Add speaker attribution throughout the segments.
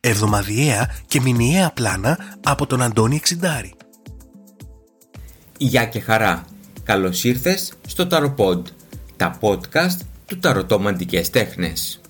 Speaker 1: Εβδομαδιαία και μηνιαία πλάνα από τον Αντώνη Εξιντάρη.
Speaker 2: Γεια και χαρά. Καλώς ήρθες στο Ταροποντ, τα podcast του Ταρωτόμαντικές Τέχνες.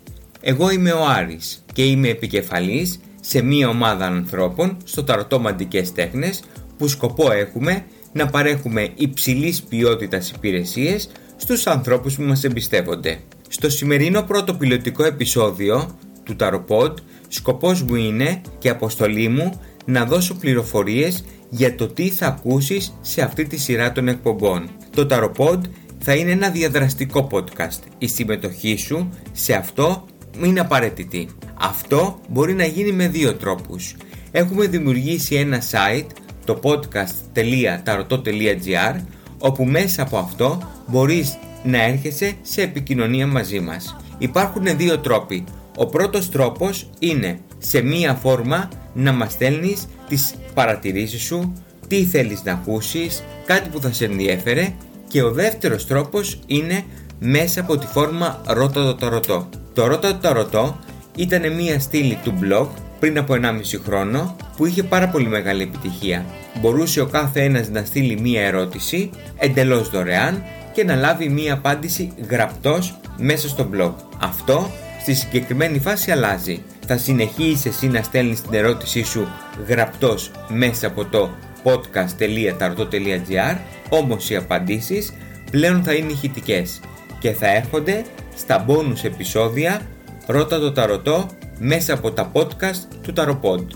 Speaker 2: Εγώ είμαι ο Άρης και είμαι επικεφαλής σε μία ομάδα ανθρώπων στο Ταρωτόμαντικές Τέχνες που σκοπό έχουμε να παρέχουμε υψηλής ποιότητας υπηρεσίες στους ανθρώπους που μας εμπιστεύονται. Στο σημερινό πρώτο πιλωτικό επεισόδιο του Ταροποντ σκοπός μου είναι και αποστολή μου να δώσω πληροφορίες για το τι θα ακούσεις σε αυτή τη σειρά των εκπομπών. Το Tarot θα είναι ένα διαδραστικό podcast. Η συμμετοχή σου σε αυτό είναι απαραίτητη. Αυτό μπορεί να γίνει με δύο τρόπους. Έχουμε δημιουργήσει ένα site, το podcast.tarot.gr όπου μέσα από αυτό μπορείς να έρχεσαι σε επικοινωνία μαζί μας. Υπάρχουν δύο τρόποι. Ο πρώτος τρόπος είναι σε μία φόρμα να μας στέλνεις τις παρατηρήσεις σου, τι θέλεις να ακούσεις, κάτι που θα σε ενδιέφερε και ο δεύτερος τρόπος είναι μέσα από τη φόρμα Ρώτα το Ταρωτό. Το Ρώτα το Ταρωτό ήταν μία στήλη του blog πριν από 1,5 χρόνο που είχε πάρα πολύ μεγάλη επιτυχία. Μπορούσε ο κάθε ένας να στείλει μία ερώτηση εντελώς δωρεάν και να λάβει μία απάντηση γραπτός μέσα στο blog. Αυτό στη συγκεκριμένη φάση αλλάζει. Θα συνεχίσεις εσύ να στέλνεις την ερώτησή σου γραπτός μέσα από το podcast.tarot.gr όμως οι απαντήσεις πλέον θα είναι ηχητικές και θα έρχονται στα bonus επεισόδια Ρώτα το Ταρωτό μέσα από τα podcast του Tarot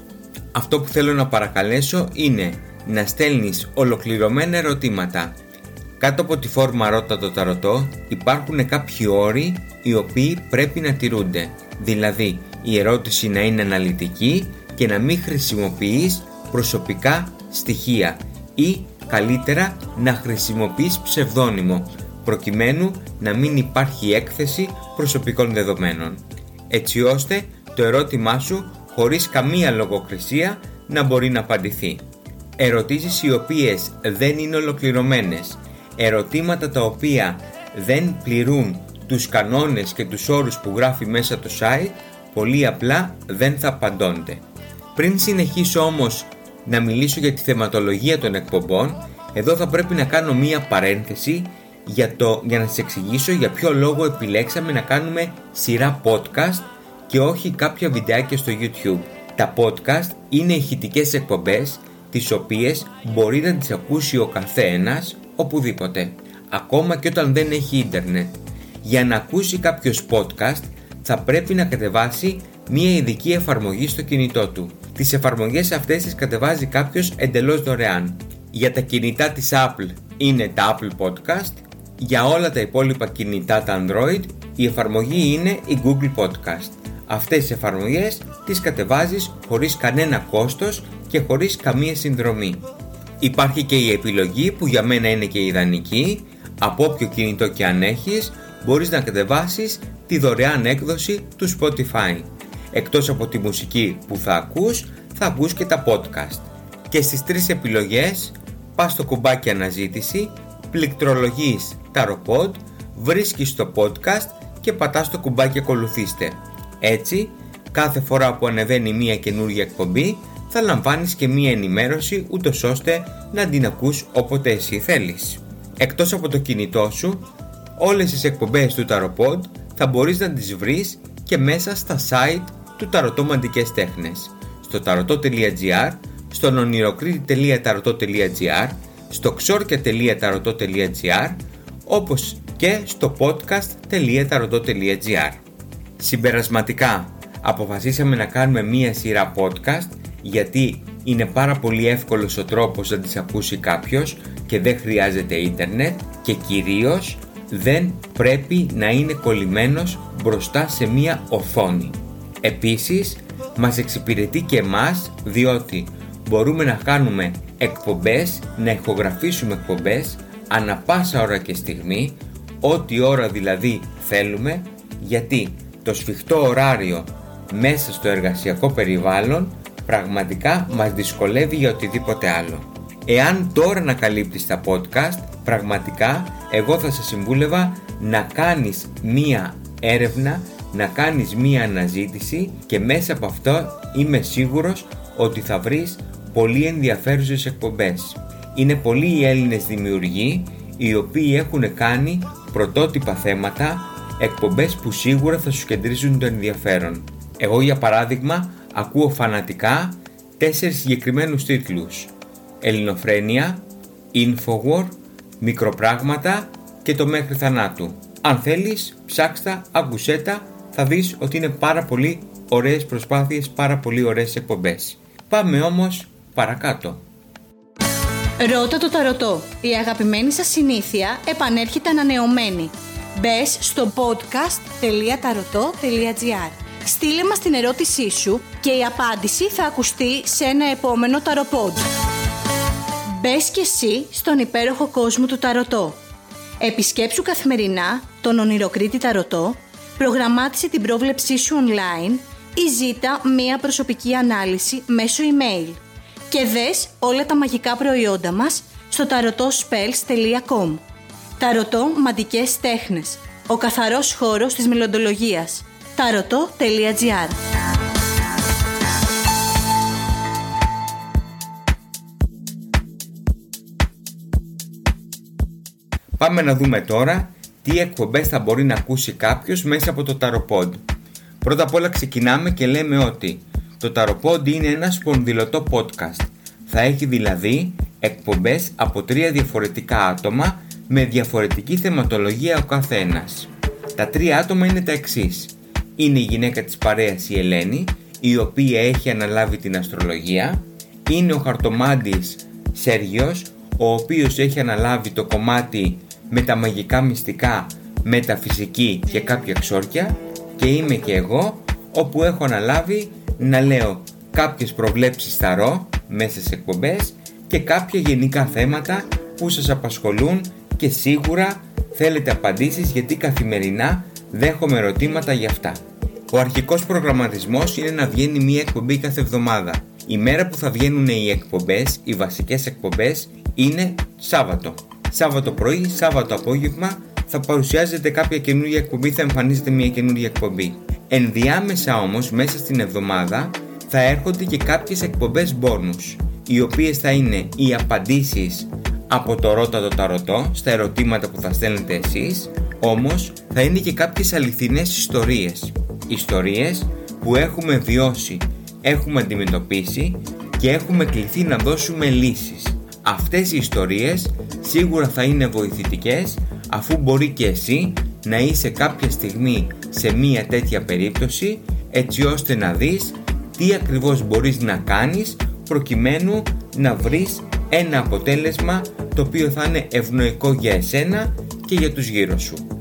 Speaker 2: Αυτό που θέλω να παρακαλέσω είναι να στέλνεις ολοκληρωμένα ερωτήματα κάτω από τη φόρμα ρώτα το ταρωτό υπάρχουν κάποιοι όροι οι οποίοι πρέπει να τηρούνται. Δηλαδή, η ερώτηση να είναι αναλυτική και να μην χρησιμοποιείς προσωπικά στοιχεία ή καλύτερα να χρησιμοποιείς ψευδόνυμο προκειμένου να μην υπάρχει έκθεση προσωπικών δεδομένων. Έτσι ώστε το ερώτημά σου χωρίς καμία λογοκρισία να μπορεί να απαντηθεί. Ερωτήσεις οι οποίες δεν είναι ολοκληρωμένες ερωτήματα τα οποία δεν πληρούν τους κανόνες και τους όρους που γράφει μέσα το site πολύ απλά δεν θα απαντώνται. Πριν συνεχίσω όμως να μιλήσω για τη θεματολογία των εκπομπών εδώ θα πρέπει να κάνω μία παρένθεση για, το, για να σας εξηγήσω για ποιο λόγο επιλέξαμε να κάνουμε σειρά podcast και όχι κάποια βιντεάκια στο YouTube. Τα podcast είναι ηχητικές εκπομπές τις οποίες μπορεί να τις ακούσει ο καθένας οπουδήποτε, ακόμα και όταν δεν έχει ίντερνετ. Για να ακούσει κάποιος podcast θα πρέπει να κατεβάσει μία ειδική εφαρμογή στο κινητό του. Τις εφαρμογές αυτές τις κατεβάζει κάποιος εντελώς δωρεάν. Για τα κινητά της Apple είναι τα Apple Podcast, για όλα τα υπόλοιπα κινητά τα Android η εφαρμογή είναι η Google Podcast. Αυτές τις εφαρμογές τις κατεβάζεις χωρίς κανένα κόστος και χωρίς καμία συνδρομή. Υπάρχει και η επιλογή που για μένα είναι και ιδανική, από όποιο κινητό και αν έχεις, μπορείς να κατεβάσεις τη δωρεάν έκδοση του Spotify. Εκτός από τη μουσική που θα ακούς, θα ακούς και τα podcast. Και στις τρεις επιλογές, πας στο κουμπάκι αναζήτηση, πληκτρολογείς Tarot βρίσκεις το podcast και πατάς το κουμπάκι ακολουθήστε. Έτσι, κάθε φορά που ανεβαίνει μία καινούργια εκπομπή, θα λαμβάνεις και μία ενημέρωση ούτως ώστε να την ακούς όποτε εσύ θέλεις. Εκτός από το κινητό σου, όλες τις εκπομπές του Tarot θα μπορείς να τις βρεις και μέσα στα site του Ταρωτόμαντικές Τέχνες, στο tarot.gr, στο ονειροκρίτη.tarot.gr, στο xorkia.tarot.gr, όπως και στο podcast.tarot.gr. Συμπερασματικά, αποφασίσαμε να κάνουμε μία σειρά podcast γιατί είναι πάρα πολύ εύκολος ο τρόπος να τις ακούσει κάποιος και δεν χρειάζεται ίντερνετ και κυρίως δεν πρέπει να είναι κολλημένος μπροστά σε μία οθόνη. Επίσης, μας εξυπηρετεί και εμάς διότι μπορούμε να κάνουμε εκπομπές, να ηχογραφήσουμε εκπομπές ανα πάσα ώρα και στιγμή, ό,τι ώρα δηλαδή θέλουμε, γιατί το σφιχτό ωράριο μέσα στο εργασιακό περιβάλλον πραγματικά μας δυσκολεύει για οτιδήποτε άλλο. Εάν τώρα ανακαλύπτεις τα podcast, πραγματικά εγώ θα σε συμβούλευα να κάνεις μία έρευνα, να κάνεις μία αναζήτηση και μέσα από αυτό είμαι σίγουρος ότι θα βρεις πολύ ενδιαφέρουσες εκπομπές. Είναι πολλοί οι Έλληνες δημιουργοί οι οποίοι έχουν κάνει πρωτότυπα θέματα, εκπομπές που σίγουρα θα σου κεντρίζουν το ενδιαφέρον. Εγώ για παράδειγμα ακούω φανατικά τέσσερις συγκεκριμένους τίτλους Ελληνοφρένια, Infowar, Μικροπράγματα και το Μέχρι Θανάτου. Αν θέλεις ψάξτα, ακουσέτα, θα δεις ότι είναι πάρα πολύ ωραίες προσπάθειες, πάρα πολύ ωραίες εκπομπές. Πάμε όμως παρακάτω.
Speaker 3: Ρώτα το ταρωτό. Η αγαπημένη σας συνήθεια επανέρχεται ανανεωμένη. Μπες στο podcast.tarotot.gr Στείλε μας την ερώτησή σου και η απάντηση θα ακουστεί σε ένα επόμενο ταροπόντ. Μπες και εσύ στον υπέροχο κόσμο του ταρωτό. Επισκέψου καθημερινά τον ονειροκρίτη ταρωτό, προγραμμάτισε την πρόβλεψή σου online ή ζήτα μία προσωπική ανάλυση μέσω email και δες όλα τα μαγικά προϊόντα μας στο tarotospells.com Ταρωτό Μαντικές Τέχνες Ο καθαρός χώρος της μελλοντολογίας taroto.gr
Speaker 2: Πάμε να δούμε τώρα τι εκπομπές θα μπορεί να ακούσει κάποιος μέσα από το Tarot Πρώτα απ' όλα ξεκινάμε και λέμε ότι το Tarot είναι ένα σπονδυλωτό podcast. Θα έχει δηλαδή εκπομπές από τρία διαφορετικά άτομα με διαφορετική θεματολογία ο καθένας. Τα τρία άτομα είναι τα εξής. Είναι η γυναίκα της παρέας η Ελένη, η οποία έχει αναλάβει την αστρολογία. Είναι ο χαρτομάντης Σέργιος, ο οποίος έχει αναλάβει το κομμάτι με τα μαγικά μυστικά, μεταφυσική και κάποια ξόρκια και είμαι και εγώ όπου έχω αναλάβει να λέω κάποιες προβλέψεις ρο μέσα σε εκπομπές και κάποια γενικά θέματα που σας απασχολούν και σίγουρα θέλετε απαντήσεις γιατί καθημερινά δέχομαι ερωτήματα για αυτά. Ο αρχικός προγραμματισμός είναι να βγαίνει μία εκπομπή κάθε εβδομάδα. Η μέρα που θα βγαίνουν οι εκπομπές, οι βασικές εκπομπές, είναι Σάββατο. Σάββατο πρωί, Σάββατο απόγευμα θα παρουσιάζεται κάποια καινούργια εκπομπή, θα εμφανίζεται μια καινούργια εκπομπή. Ενδιάμεσα όμως μέσα στην εβδομάδα θα έρχονται και κάποιες εκπομπές bonus οι οποίες θα είναι οι απαντήσεις από το ρώτα το ταρωτό στα ερωτήματα που θα στέλνετε εσείς όμως θα είναι και κάποιες αληθινές ιστορίες ιστορίες που έχουμε βιώσει, έχουμε αντιμετωπίσει και έχουμε κληθεί να δώσουμε λύσεις Αυτές οι ιστορίες σίγουρα θα είναι βοηθητικές αφού μπορεί και εσύ να είσαι κάποια στιγμή σε μία τέτοια περίπτωση έτσι ώστε να δεις τι ακριβώς μπορείς να κάνεις προκειμένου να βρεις ένα αποτέλεσμα το οποίο θα είναι ευνοϊκό για εσένα και για τους γύρω σου.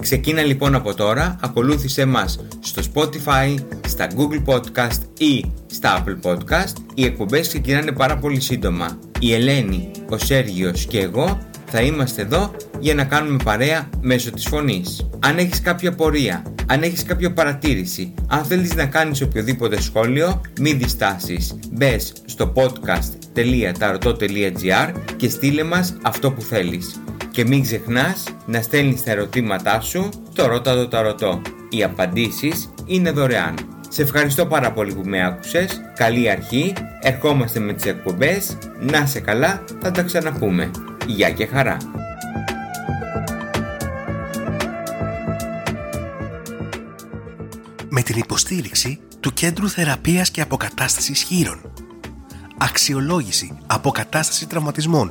Speaker 2: Ξεκίνα λοιπόν από τώρα, ακολούθησέ μας στο Spotify, στα Google Podcast ή στα Apple Podcast. Οι εκπομπές ξεκινάνε πάρα πολύ σύντομα. Η Ελένη, ο Σέργιος και εγώ θα είμαστε εδώ για να κάνουμε παρέα μέσω της φωνής. Αν έχεις κάποια πορεία, αν έχεις κάποια παρατήρηση, αν θέλεις να κάνεις οποιοδήποτε σχόλιο, μην διστάσεις. Μπες στο podcast.tarot.gr και στείλε μας αυτό που θέλεις. Και μην ξεχνάς να στέλνεις τα ερωτήματά σου το ρώτα το ταρωτό. Οι απαντήσεις είναι δωρεάν. Σε ευχαριστώ πάρα πολύ που με άκουσες. Καλή αρχή. Ερχόμαστε με τις εκπομπές. Να σε καλά. Θα τα ξαναπούμε. Γεια και χαρά.
Speaker 1: Με την υποστήριξη του Κέντρου Θεραπείας και Αποκατάστασης Χείρων. Αξιολόγηση, αποκατάστασης τραυματισμών,